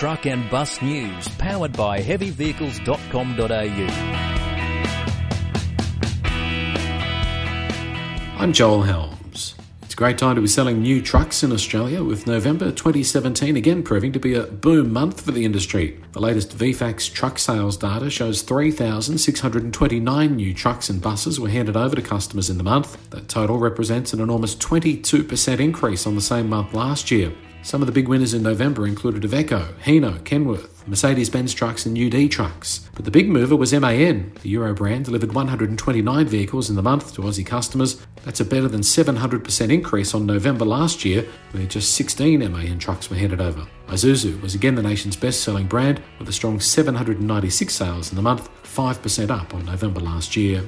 truck and bus news powered by heavyvehicles.com.au. I'm Joel Helms. It's a great time to be selling new trucks in Australia, with November 2017 again proving to be a boom month for the industry. The latest VFACTS truck sales data shows 3,629 new trucks and buses were handed over to customers in the month. That total represents an enormous 22% increase on the same month last year. Some of the big winners in November included Iveco, Hino, Kenworth, Mercedes Benz trucks, and UD trucks. But the big mover was MAN. The Euro brand delivered 129 vehicles in the month to Aussie customers. That's a better than 700% increase on November last year, where just 16 MAN trucks were handed over. Isuzu was again the nation's best selling brand, with a strong 796 sales in the month, 5% up on November last year.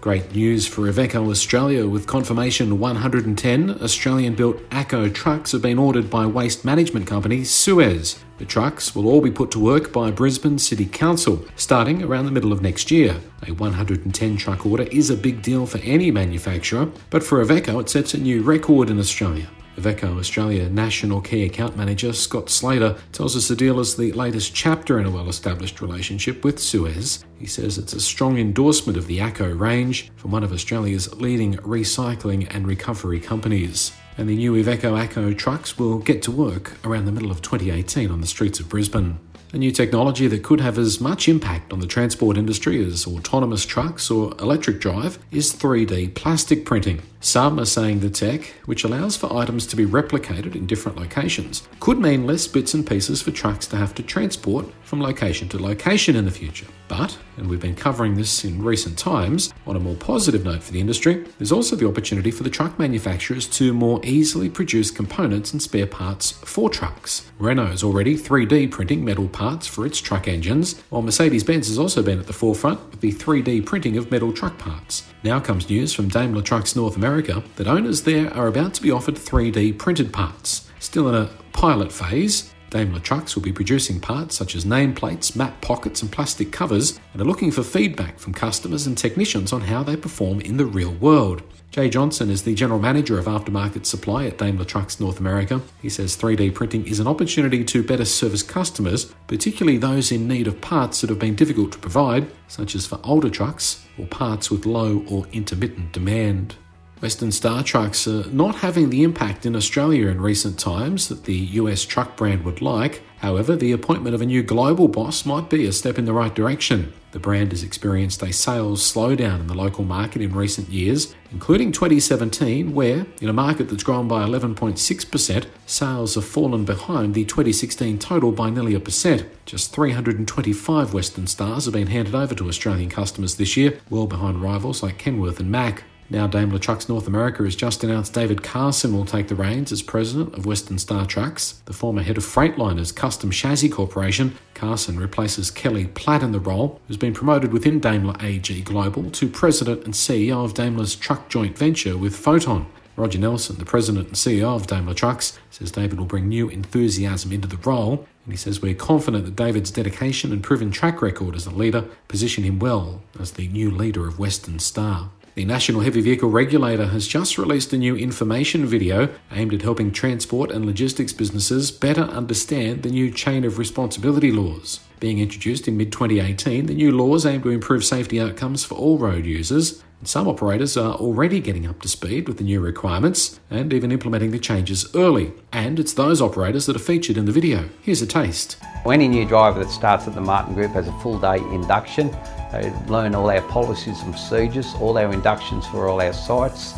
Great news for Iveco Australia with confirmation 110 Australian built ACCO trucks have been ordered by waste management company Suez. The trucks will all be put to work by Brisbane City Council starting around the middle of next year. A 110 truck order is a big deal for any manufacturer, but for Iveco it sets a new record in Australia. Iveco Australia National Key Account Manager Scott Slater tells us the deal is the latest chapter in a well established relationship with Suez. He says it's a strong endorsement of the ACCO range from one of Australia's leading recycling and recovery companies. And the new Iveco ACCO trucks will get to work around the middle of 2018 on the streets of Brisbane. A new technology that could have as much impact on the transport industry as autonomous trucks or electric drive is 3D plastic printing. Some are saying the tech, which allows for items to be replicated in different locations, could mean less bits and pieces for trucks to have to transport from location to location in the future. But, and we've been covering this in recent times, on a more positive note for the industry, there's also the opportunity for the truck manufacturers to more easily produce components and spare parts for trucks. Renault is already 3D printing metal parts for its truck engines, while Mercedes Benz has also been at the forefront with the 3D printing of metal truck parts. Now comes news from Daimler Trucks North America that owners there are about to be offered 3D printed parts. Still in a pilot phase, Daimler Trucks will be producing parts such as nameplates, map pockets, and plastic covers, and are looking for feedback from customers and technicians on how they perform in the real world. Jay Johnson is the General Manager of Aftermarket Supply at Daimler Trucks North America. He says 3D printing is an opportunity to better service customers, particularly those in need of parts that have been difficult to provide, such as for older trucks or parts with low or intermittent demand. Western Star trucks are not having the impact in Australia in recent times that the US truck brand would like. However, the appointment of a new global boss might be a step in the right direction. The brand has experienced a sales slowdown in the local market in recent years, including 2017, where, in a market that's grown by 11.6%, sales have fallen behind the 2016 total by nearly a percent. Just 325 Western Stars have been handed over to Australian customers this year, well behind rivals like Kenworth and Mack. Now, Daimler Trucks North America has just announced David Carson will take the reins as president of Western Star Trucks. The former head of Freightliner's Custom Chassis Corporation, Carson replaces Kelley Platt in the role, who's been promoted within Daimler AG Global to president and CEO of Daimler's truck joint venture with Foton. Roger Nielsen, the president and CEO of Daimler Trucks, says David will bring new enthusiasm into the role, and he says we're confident that David's dedication and proven track record as a leader position him well as the new leader of Western Star. The National Heavy Vehicle Regulator has just released a new information video aimed at helping transport and logistics businesses better understand the new chain of responsibility laws. Being introduced in mid 2018, the new laws aim to improve safety outcomes for all road users. Some operators are already getting up to speed with the new requirements and even implementing the changes early. And it's those operators that are featured in the video. Here's a taste. Any new driver that starts at the Martin Group has a full day induction they learn all our policies and procedures, all our inductions for all our sites.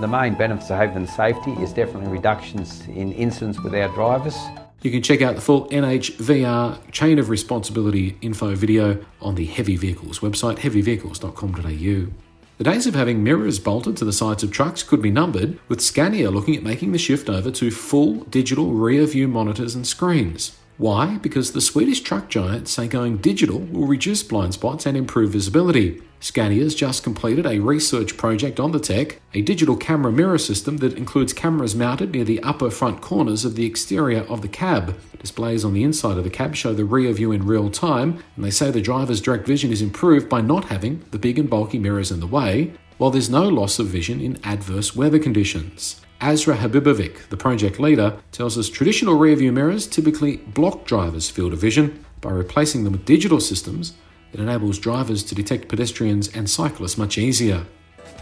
The main benefits of having safety is definitely reductions in incidents with our drivers. You can check out the full NHVR chain of responsibility info video on the Heavy Vehicles website, heavyvehicles.com.au. The days of having mirrors bolted to the sides of trucks could be numbered, with Scania looking at making the shift over to full digital rear view monitors and screens. Why? Because the Swedish truck giants say going digital will reduce blind spots and improve visibility. Scania's just completed a research project on the tech, a digital camera mirror system that includes cameras mounted near the upper front corners of the exterior of the cab. Displays on the inside of the cab show the rear view in real time, and they say the driver's direct vision is improved by not having the big and bulky mirrors in the way, while there's no loss of vision in adverse weather conditions. Azra Habibovic, the project leader, tells us traditional rearview mirrors typically block drivers' field of vision. By replacing them with digital systems, it enables drivers to detect pedestrians and cyclists much easier.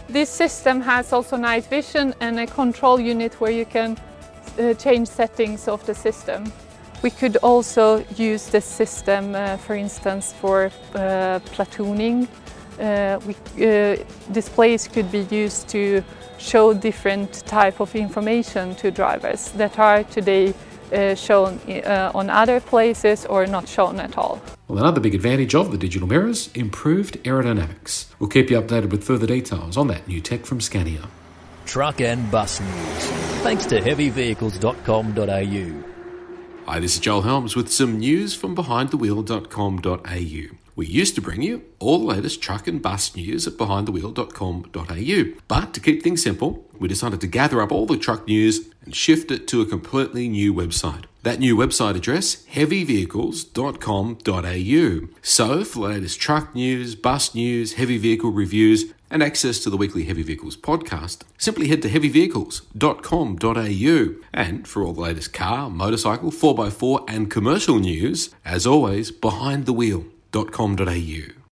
This system has also night vision and a control unit where you can uh, change settings of the system. We could also use this system, uh, for instance, for uh, platooning. Uh, we, uh, displays could be used to show different type of information to drivers that are today uh, shown uh, on other places or not shown at all. Well, another big advantage of the digital mirrors, improved aerodynamics. We'll keep you updated with further details on that new tech from Scania. Truck and bus news. Thanks to heavyvehicles.com.au. Hi, this is Joel Helms with some news from behindthewheel.com.au. We used to bring you all the latest truck and bus news at behindthewheel.com.au. But to keep things simple, we decided to gather up all the truck news and shift it to a completely new website. That new website address, heavyvehicles.com.au. So, for the latest truck news, bus news, heavy vehicle reviews, and access to the weekly Heavy Vehicles podcast, simply head to heavyvehicles.com.au. And for all the latest car, motorcycle, 4x4, and commercial news, as always, behindthewheel.com.au.